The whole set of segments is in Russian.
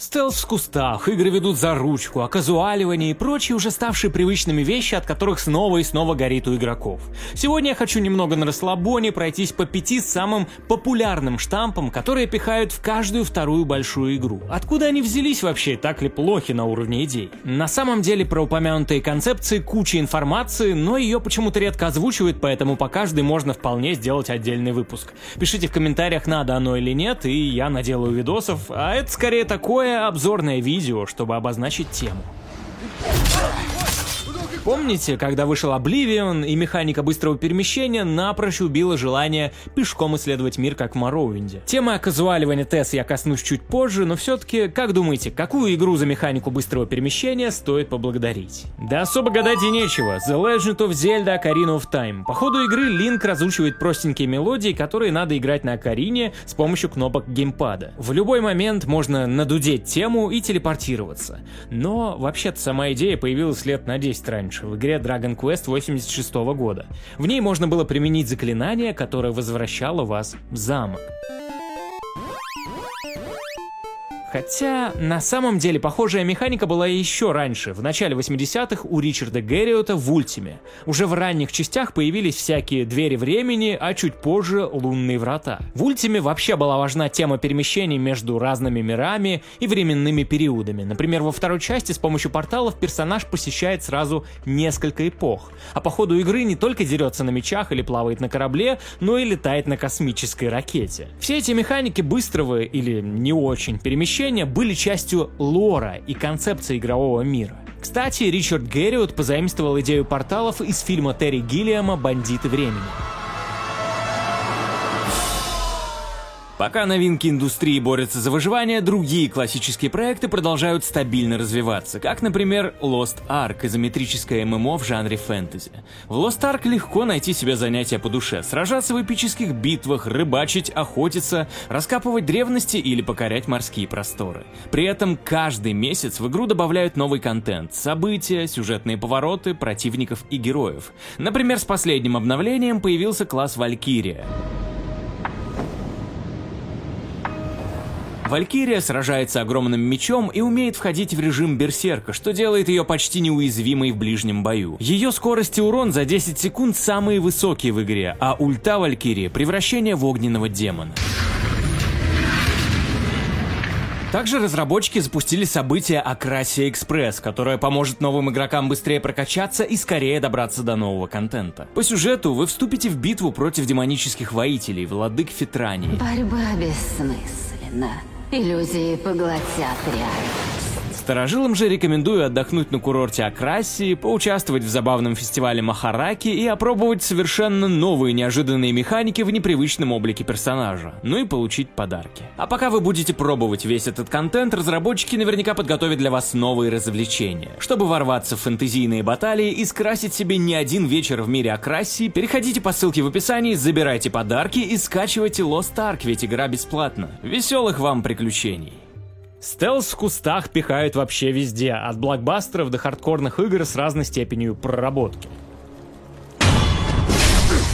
Стелс в кустах, игры ведут за ручку, оказуаливание и прочие уже ставшие привычными вещи, от которых снова и снова горит у игроков. Сегодня я хочу немного на расслабоне пройтись по пяти самым популярным штампам, которые пихают в каждую вторую большую игру. Откуда они взялись вообще, так ли плохи на уровне идей? На самом деле про упомянутые концепции куча информации, но ее почему-то редко озвучивают, поэтому по каждой можно вполне сделать отдельный выпуск. Пишите в комментариях, надо оно или нет, и я наделаю видосов, а это скорее такое обзорное видео, чтобы обозначить тему. Помните, когда вышел Oblivion и механика быстрого перемещения напрочь убила желание пешком исследовать мир, как в Morrowind'е? Тема казуаливания ТЭС я коснусь чуть позже, но все-таки, как думаете, какую игру за механику быстрого перемещения стоит поблагодарить? Да особо гадать и нечего. The Legend of Zelda Ocarina of Time. По ходу игры Линк разучивает простенькие мелодии, которые надо играть на Окарине с помощью кнопок геймпада. В любой момент можно надудеть тему и телепортироваться. Но вообще-то сама идея появилась лет на 10 раньше раньше, в игре Dragon Quest 86 года. В ней можно было применить заклинание, которое возвращало вас в замок. Хотя, на самом деле, похожая механика была еще раньше, в начале 80-х у Ричарда Герриота в Ультиме. Уже в ранних частях появились всякие двери времени, а чуть позже лунные врата. В Ультиме вообще была важна тема перемещений между разными мирами и временными периодами. Например, во второй части с помощью порталов персонаж посещает сразу несколько эпох, а по ходу игры не только дерется на мечах или плавает на корабле, но и летает на космической ракете. Все эти механики быстрого или не очень перемещения приключения были частью лора и концепции игрового мира. Кстати, Ричард Герриот позаимствовал идею порталов из фильма Терри Гиллиама «Бандиты времени». Пока новинки индустрии борются за выживание, другие классические проекты продолжают стабильно развиваться, как, например, Lost Ark, изометрическое ММО в жанре фэнтези. В Lost Ark легко найти себе занятия по душе, сражаться в эпических битвах, рыбачить, охотиться, раскапывать древности или покорять морские просторы. При этом каждый месяц в игру добавляют новый контент, события, сюжетные повороты, противников и героев. Например, с последним обновлением появился класс Валькирия. Валькирия сражается огромным мечом и умеет входить в режим берсерка, что делает ее почти неуязвимой в ближнем бою. Ее скорость и урон за 10 секунд самые высокие в игре, а ульта Валькирии – превращение в огненного демона. Также разработчики запустили событие Акрасия Экспресс, которое поможет новым игрокам быстрее прокачаться и скорее добраться до нового контента. По сюжету вы вступите в битву против демонических воителей, владык Фитрани. Борьба бессмысленна. Иллюзии поглотят реальность. Старожилам же рекомендую отдохнуть на курорте Акрасии, поучаствовать в забавном фестивале Махараки и опробовать совершенно новые неожиданные механики в непривычном облике персонажа, ну и получить подарки. А пока вы будете пробовать весь этот контент, разработчики наверняка подготовят для вас новые развлечения. Чтобы ворваться в фэнтезийные баталии и скрасить себе не один вечер в мире Акрасии, переходите по ссылке в описании, забирайте подарки и скачивайте Lost Ark, ведь игра бесплатна. Веселых вам приключений! Стелс в кустах пихают вообще везде, от блокбастеров до хардкорных игр с разной степенью проработки.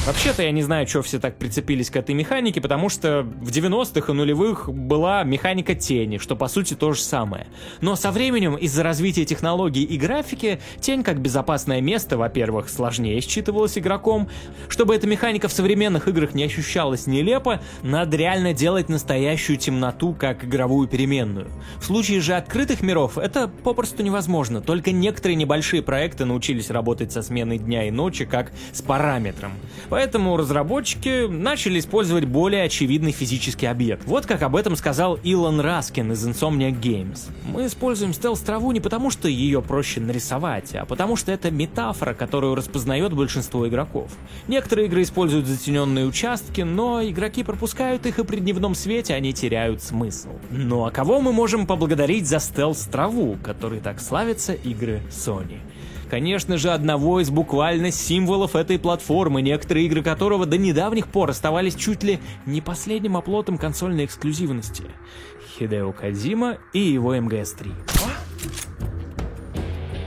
Вообще-то я не знаю, что все так прицепились к этой механике, потому что в 90-х и нулевых была механика тени, что по сути то же самое. Но со временем из-за развития технологий и графики, тень как безопасное место, во-первых, сложнее считывалась игроком. Чтобы эта механика в современных играх не ощущалась нелепо, надо реально делать настоящую темноту как игровую переменную. В случае же открытых миров это попросту невозможно, только некоторые небольшие проекты научились работать со сменой дня и ночи как с параметром. Поэтому разработчики начали использовать более очевидный физический объект. Вот как об этом сказал Илон Раскин из Insomniac Games. Мы используем стелс-траву не потому, что ее проще нарисовать, а потому что это метафора, которую распознает большинство игроков. Некоторые игры используют затененные участки, но игроки пропускают их, и при дневном свете они теряют смысл. Ну а кого мы можем поблагодарить за стелс-траву, которой так славятся игры Sony? Конечно же, одного из буквально символов этой платформы, некоторые игры которого до недавних пор оставались чуть ли не последним оплотом консольной эксклюзивности. Хидео Кадзима и его МГС-3.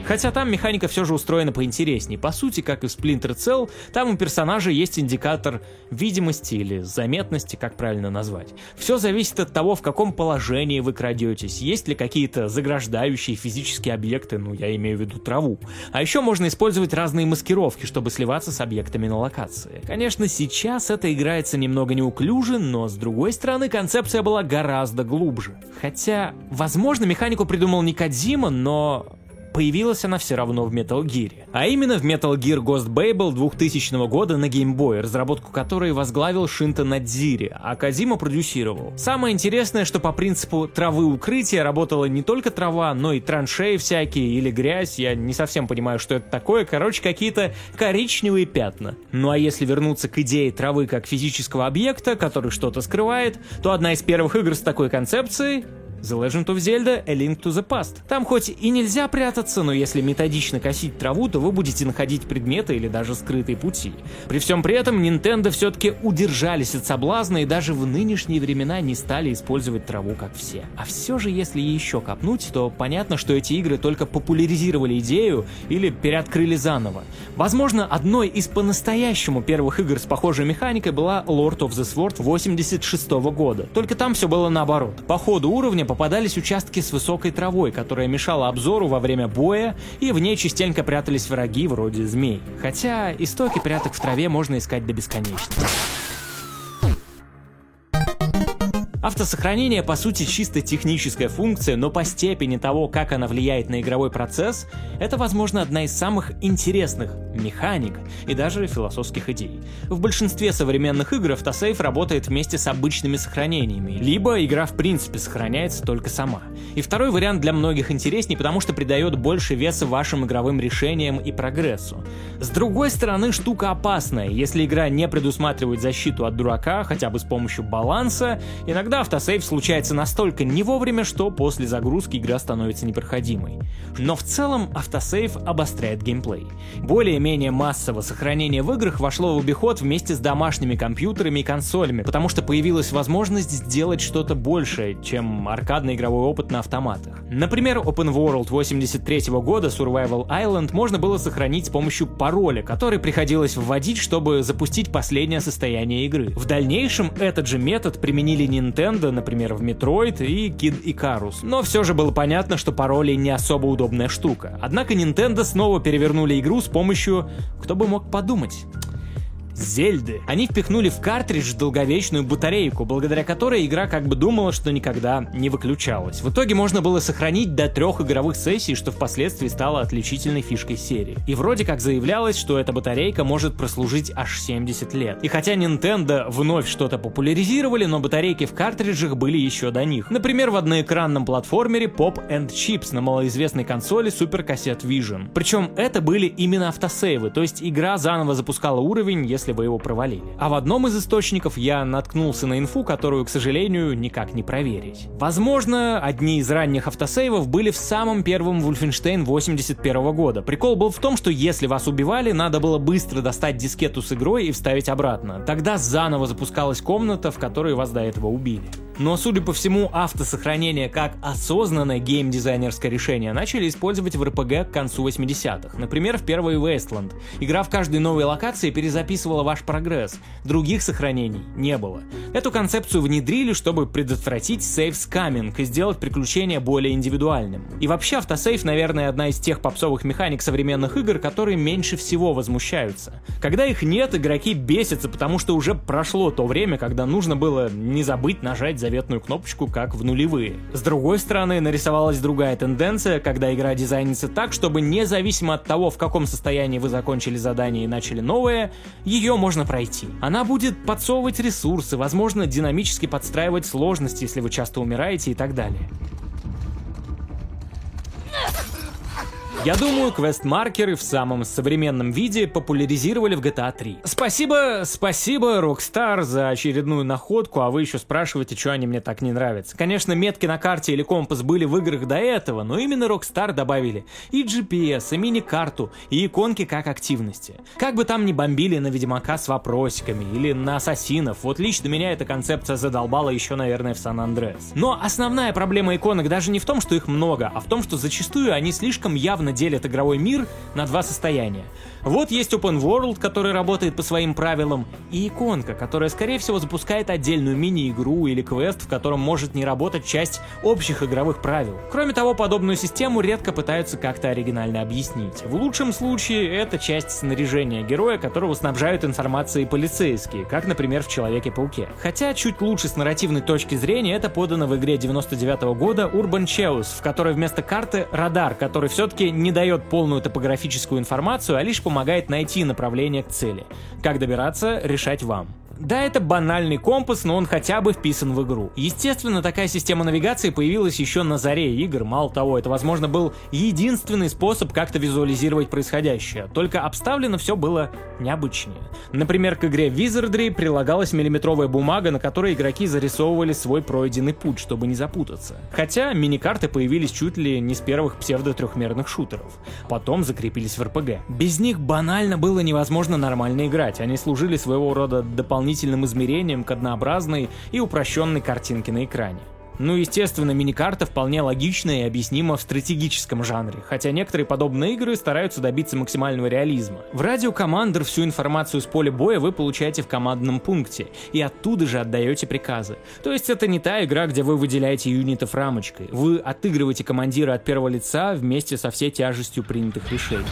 Хотя там механика все же устроена поинтереснее. По сути, как и в Splinter Cell, там у персонажа есть индикатор видимости или заметности, как правильно назвать. Все зависит от того, в каком положении вы крадетесь, есть ли какие-то заграждающие физические объекты, ну я имею в виду траву. А еще можно использовать разные маскировки, чтобы сливаться с объектами на локации. Конечно, сейчас это играется немного неуклюже, но с другой стороны концепция была гораздо глубже. Хотя, возможно, механику придумал не Кадзима, но появилась она все равно в Metal Gear. А именно в Metal Gear Ghost Babel 2000 года на Game Boy, разработку которой возглавил Шинта Надзири, а Кадима продюсировал. Самое интересное, что по принципу травы укрытия работала не только трава, но и траншеи всякие или грязь, я не совсем понимаю, что это такое, короче, какие-то коричневые пятна. Ну а если вернуться к идее травы как физического объекта, который что-то скрывает, то одна из первых игр с такой концепцией The Legend of Zelda A Link to the Past. Там хоть и нельзя прятаться, но если методично косить траву, то вы будете находить предметы или даже скрытые пути. При всем при этом Nintendo все-таки удержались от соблазна и даже в нынешние времена не стали использовать траву как все. А все же, если еще копнуть, то понятно, что эти игры только популяризировали идею или переоткрыли заново. Возможно, одной из по-настоящему первых игр с похожей механикой была Lord of the Sword 86 года. Только там все было наоборот. По ходу уровня попадались участки с высокой травой, которая мешала обзору во время боя, и в ней частенько прятались враги вроде змей. Хотя истоки пряток в траве можно искать до бесконечности. Автосохранение по сути чисто техническая функция, но по степени того, как она влияет на игровой процесс, это, возможно, одна из самых интересных механик и даже философских идей. В большинстве современных игр автосейв работает вместе с обычными сохранениями, либо игра в принципе сохраняется только сама. И второй вариант для многих интересней, потому что придает больше веса вашим игровым решениям и прогрессу. С другой стороны, штука опасная. Если игра не предусматривает защиту от дурака, хотя бы с помощью баланса, иногда Иногда автосейв случается настолько не вовремя, что после загрузки игра становится непроходимой. Но в целом автосейв обостряет геймплей. Более-менее массово сохранение в играх вошло в обиход вместе с домашними компьютерами и консолями, потому что появилась возможность сделать что-то большее, чем аркадный игровой опыт на автоматах. Например, Open World 83 года Survival Island можно было сохранить с помощью пароля, который приходилось вводить, чтобы запустить последнее состояние игры. В дальнейшем этот же метод применили Nintendo Nintendo, например, в Metroid и Kid Icarus. Но все же было понятно, что пароли не особо удобная штука. Однако Nintendo снова перевернули игру с помощью... Кто бы мог подумать? Зельды. Они впихнули в картридж долговечную батарейку, благодаря которой игра как бы думала, что никогда не выключалась. В итоге можно было сохранить до трех игровых сессий, что впоследствии стало отличительной фишкой серии. И вроде как заявлялось, что эта батарейка может прослужить аж 70 лет. И хотя Nintendo вновь что-то популяризировали, но батарейки в картриджах были еще до них. Например, в одноэкранном платформере Pop and Chips на малоизвестной консоли Super Cassette Vision. Причем это были именно автосейвы, то есть игра заново запускала уровень, если если вы его провалили. А в одном из источников я наткнулся на инфу, которую, к сожалению, никак не проверить. Возможно, одни из ранних автосейвов были в самом первом Wolfenstein 81 года. Прикол был в том, что если вас убивали, надо было быстро достать дискету с игрой и вставить обратно. Тогда заново запускалась комната, в которой вас до этого убили. Но, судя по всему, автосохранение как осознанное геймдизайнерское решение начали использовать в RPG к концу 80-х. Например, в первой Wasteland. Игра в каждой новой локации перезаписывала ваш прогресс. Других сохранений не было. Эту концепцию внедрили, чтобы предотвратить сейф-скаминг и сделать приключение более индивидуальным. И вообще автосейф, наверное, одна из тех попсовых механик современных игр, которые меньше всего возмущаются. Когда их нет, игроки бесятся, потому что уже прошло то время, когда нужно было не забыть нажать за заветную кнопочку, как в нулевые. С другой стороны, нарисовалась другая тенденция, когда игра дизайнится так, чтобы независимо от того, в каком состоянии вы закончили задание и начали новое, ее можно пройти. Она будет подсовывать ресурсы, возможно, динамически подстраивать сложности, если вы часто умираете и так далее. Я думаю, квест-маркеры в самом современном виде популяризировали в GTA 3. Спасибо, спасибо, Rockstar, за очередную находку, а вы еще спрашиваете, что они мне так не нравятся. Конечно, метки на карте или компас были в играх до этого, но именно Rockstar добавили и GPS, и мини-карту, и иконки как активности. Как бы там ни бомбили на Ведьмака с вопросиками или на Ассасинов, вот лично меня эта концепция задолбала еще, наверное, в Сан-Андреас. Но основная проблема иконок даже не в том, что их много, а в том, что зачастую они слишком явно делят игровой мир на два состояния. Вот есть Open World, который работает по своим правилам, и иконка, которая, скорее всего, запускает отдельную мини-игру или квест, в котором может не работать часть общих игровых правил. Кроме того, подобную систему редко пытаются как-то оригинально объяснить. В лучшем случае это часть снаряжения героя, которого снабжают информацией полицейские, как, например, в Человеке-пауке. Хотя чуть лучше с нарративной точки зрения это подано в игре 99 -го года Urban Chaos, в которой вместо карты радар, который все-таки не дает полную топографическую информацию, а лишь помогает найти направление к цели. Как добираться, решать вам. Да, это банальный компас, но он хотя бы вписан в игру. Естественно, такая система навигации появилась еще на заре игр. Мало того, это, возможно, был единственный способ как-то визуализировать происходящее. Только обставлено все было необычнее. Например, к игре Wizardry прилагалась миллиметровая бумага, на которой игроки зарисовывали свой пройденный путь, чтобы не запутаться. Хотя мини-карты появились чуть ли не с первых псевдо-трехмерных шутеров. Потом закрепились в РПГ. Без них банально было невозможно нормально играть. Они служили своего рода дополнительным дополнительным измерением к однообразной и упрощенной картинке на экране. Ну, естественно, миникарта вполне логична и объяснима в стратегическом жанре, хотя некоторые подобные игры стараются добиться максимального реализма. В радио Commander всю информацию с поля боя вы получаете в командном пункте, и оттуда же отдаете приказы. То есть это не та игра, где вы выделяете юнитов рамочкой. Вы отыгрываете командира от первого лица вместе со всей тяжестью принятых решений.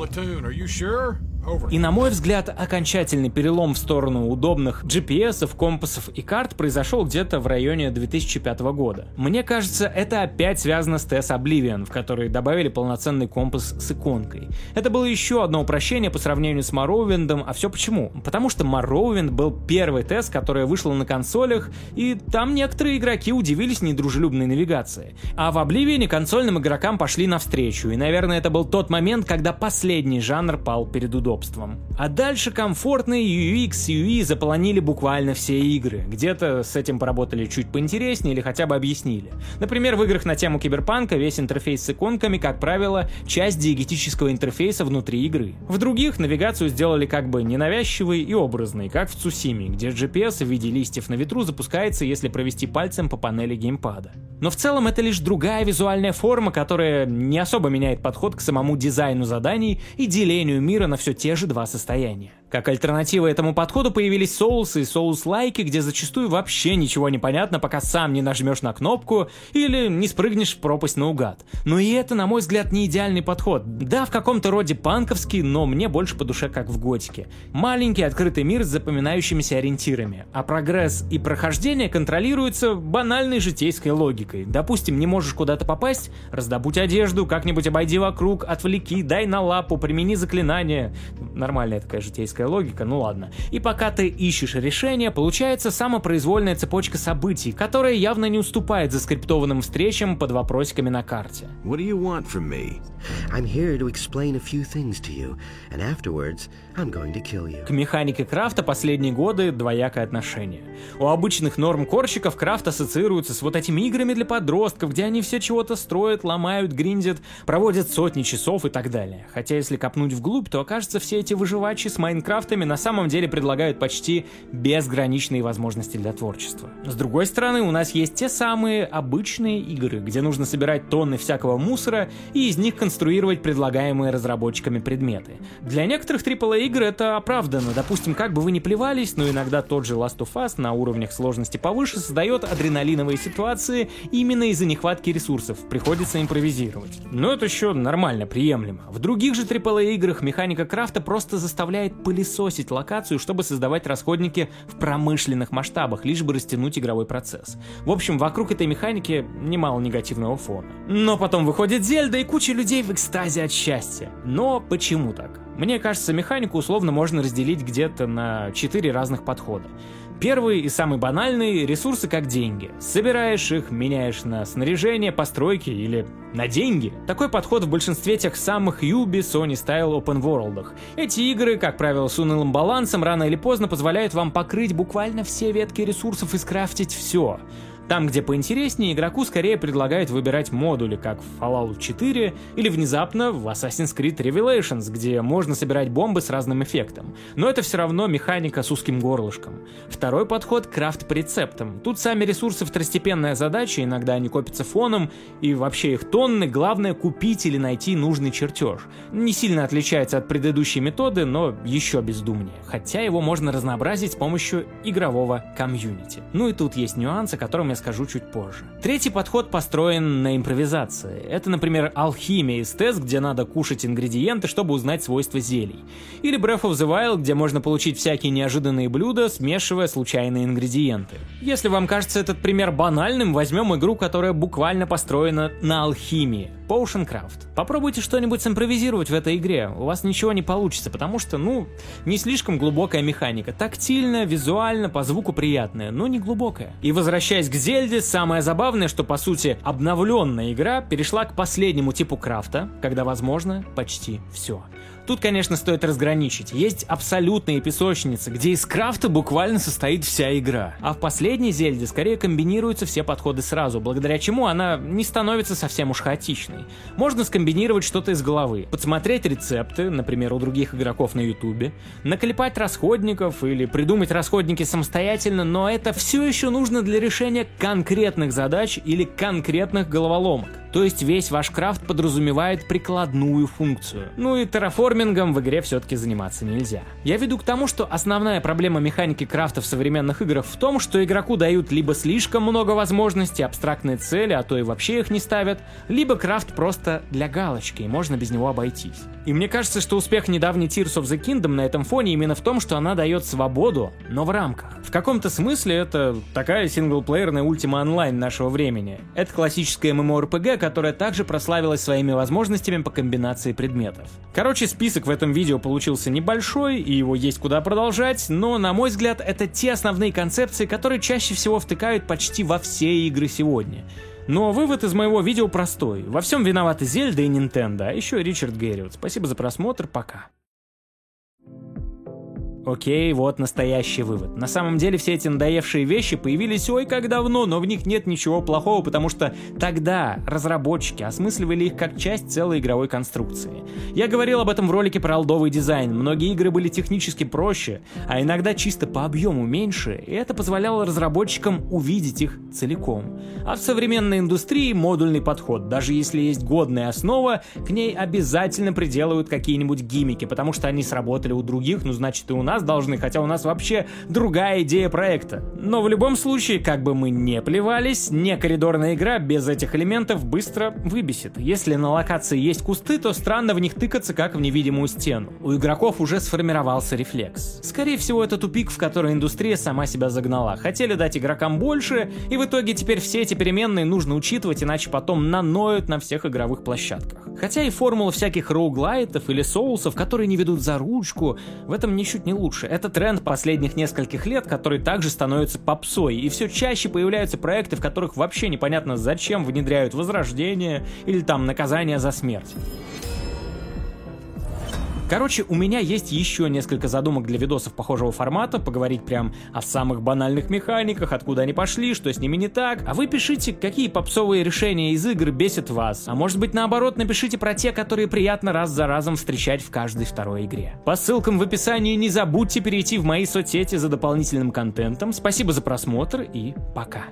Platoon, are you sure? И на мой взгляд, окончательный перелом в сторону удобных GPS, компасов и карт произошел где-то в районе 2005 года. Мне кажется, это опять связано с TES Oblivion, в который добавили полноценный компас с иконкой. Это было еще одно упрощение по сравнению с Morrowind, а все почему? Потому что Morrowind был первый тест, который вышел на консолях, и там некоторые игроки удивились недружелюбной навигации. А в Oblivion консольным игрокам пошли навстречу, и, наверное, это был тот момент, когда последний жанр пал перед удобством удобством. А дальше комфортные UX и UI заполонили буквально все игры. Где-то с этим поработали чуть поинтереснее или хотя бы объяснили. Например, в играх на тему киберпанка весь интерфейс с иконками, как правило, часть диегетического интерфейса внутри игры. В других навигацию сделали как бы ненавязчивой и образной, как в Цусиме, где GPS в виде листьев на ветру запускается, если провести пальцем по панели геймпада. Но в целом это лишь другая визуальная форма, которая не особо меняет подход к самому дизайну заданий и делению мира на все те же два состояния. Как альтернатива этому подходу появились соусы и соус-лайки, где зачастую вообще ничего не понятно, пока сам не нажмешь на кнопку или не спрыгнешь в пропасть наугад. Но и это, на мой взгляд, не идеальный подход. Да, в каком-то роде панковский, но мне больше по душе как в готике. Маленький открытый мир с запоминающимися ориентирами, а прогресс и прохождение контролируются банальной житейской логикой. Допустим, не можешь куда-то попасть, раздобудь одежду, как-нибудь обойди вокруг, отвлеки, дай на лапу, примени заклинание. Нормальная такая житейская логическая логика, ну ладно. И пока ты ищешь решение, получается самопроизвольная цепочка событий, которая явно не уступает заскриптованным встречам под вопросиками на карте. What do you want from me? I'm here to explain a few things to you, and afterwards К механике крафта последние годы двоякое отношение. У обычных норм корщиков крафт ассоциируется с вот этими играми для подростков, где они все чего-то строят, ломают, гриндят, проводят сотни часов и так далее. Хотя если копнуть вглубь, то окажется все эти выживачи с Майнкрафтами на самом деле предлагают почти безграничные возможности для творчества. С другой стороны, у нас есть те самые обычные игры, где нужно собирать тонны всякого мусора и из них конструировать предлагаемые разработчиками предметы. Для некоторых AAA игр это оправдано. Допустим, как бы вы ни плевались, но иногда тот же Last of Us на уровнях сложности повыше создает адреналиновые ситуации именно из-за нехватки ресурсов. Приходится импровизировать. Но это еще нормально, приемлемо. В других же AAA играх механика крафта просто заставляет пылесосить локацию, чтобы создавать расходники в промышленных масштабах, лишь бы растянуть игровой процесс. В общем, вокруг этой механики немало негативного фона. Но потом выходит Зельда, и куча людей в экстазе от счастья. Но почему так? Мне кажется, механику условно можно разделить где-то на четыре разных подхода. Первый и самый банальный – ресурсы как деньги. Собираешь их, меняешь на снаряжение, постройки или на деньги. Такой подход в большинстве тех самых Ubi, Sony Style Open World. Эти игры, как правило, с унылым балансом, рано или поздно позволяют вам покрыть буквально все ветки ресурсов и скрафтить все. Там, где поинтереснее, игроку скорее предлагают выбирать модули, как в Fallout 4 или внезапно в Assassin's Creed Revelations, где можно собирать бомбы с разным эффектом. Но это все равно механика с узким горлышком. Второй подход — крафт по рецептам. Тут сами ресурсы второстепенная задача, иногда они копятся фоном, и вообще их тонны, главное купить или найти нужный чертеж. Не сильно отличается от предыдущей методы, но еще бездумнее. Хотя его можно разнообразить с помощью игрового комьюнити. Ну и тут есть нюансы, о котором я скажу чуть позже. Третий подход построен на импровизации. Это, например, алхимия из тест, где надо кушать ингредиенты, чтобы узнать свойства зелий. Или Breath of the Wild, где можно получить всякие неожиданные блюда, смешивая случайные ингредиенты. Если вам кажется этот пример банальным, возьмем игру, которая буквально построена на алхимии. Potion Craft. Попробуйте что-нибудь симпровизировать в этой игре, у вас ничего не получится, потому что, ну, не слишком глубокая механика. Тактильная, визуально, по звуку приятная, но не глубокая. И возвращаясь к Зельде, самое забавное, что по сути обновленная игра перешла к последнему типу крафта, когда возможно почти все. Тут, конечно, стоит разграничить. Есть абсолютные песочницы, где из крафта буквально состоит вся игра. А в последней Зельде скорее комбинируются все подходы сразу, благодаря чему она не становится совсем уж хаотичной. Можно скомбинировать что-то из головы, подсмотреть рецепты, например, у других игроков на ютубе, наклепать расходников или придумать расходники самостоятельно, но это все еще нужно для решения конкретных задач или конкретных головоломок. То есть весь ваш крафт подразумевает прикладную функцию. Ну и терраформингом в игре все-таки заниматься нельзя. Я веду к тому, что основная проблема механики крафта в современных играх в том, что игроку дают либо слишком много возможностей, абстрактные цели, а то и вообще их не ставят, либо крафт просто для галочки, и можно без него обойтись. И мне кажется, что успех недавней Tears of the Kingdom на этом фоне именно в том, что она дает свободу, но в рамках. В каком-то смысле это такая синглплеерная Ultima Online нашего времени. Это классическая MMORPG, которая также прославилась своими возможностями по комбинации предметов. Короче, список в этом видео получился небольшой, и его есть куда продолжать, но, на мой взгляд, это те основные концепции, которые чаще всего втыкают почти во все игры сегодня. Но вывод из моего видео простой. Во всем виноваты Зельда и Nintendo, а еще Ричард Герриот. Спасибо за просмотр, пока. Окей, вот настоящий вывод. На самом деле все эти надоевшие вещи появились ой как давно, но в них нет ничего плохого, потому что тогда разработчики осмысливали их как часть целой игровой конструкции. Я говорил об этом в ролике про алдовый дизайн. Многие игры были технически проще, а иногда чисто по объему меньше, и это позволяло разработчикам увидеть их целиком. А в современной индустрии модульный подход, даже если есть годная основа, к ней обязательно приделывают какие-нибудь гиммики, потому что они сработали у других, ну значит и у нас нас должны, хотя у нас вообще другая идея проекта. Но в любом случае, как бы мы не плевались, не коридорная игра без этих элементов быстро выбесит. Если на локации есть кусты, то странно в них тыкаться, как в невидимую стену. У игроков уже сформировался рефлекс. Скорее всего, это тупик, в который индустрия сама себя загнала. Хотели дать игрокам больше, и в итоге теперь все эти переменные нужно учитывать, иначе потом наноют на всех игровых площадках. Хотя и формула всяких роуглайтов или соусов, которые не ведут за ручку, в этом ничуть не лучше. Это тренд последних нескольких лет, который также становится попсой, и все чаще появляются проекты, в которых вообще непонятно зачем внедряют возрождение или там наказание за смерть. Короче, у меня есть еще несколько задумок для видосов похожего формата, поговорить прям о самых банальных механиках, откуда они пошли, что с ними не так. А вы пишите, какие попсовые решения из игр бесят вас. А может быть наоборот, напишите про те, которые приятно раз за разом встречать в каждой второй игре. По ссылкам в описании не забудьте перейти в мои соцсети за дополнительным контентом. Спасибо за просмотр и пока.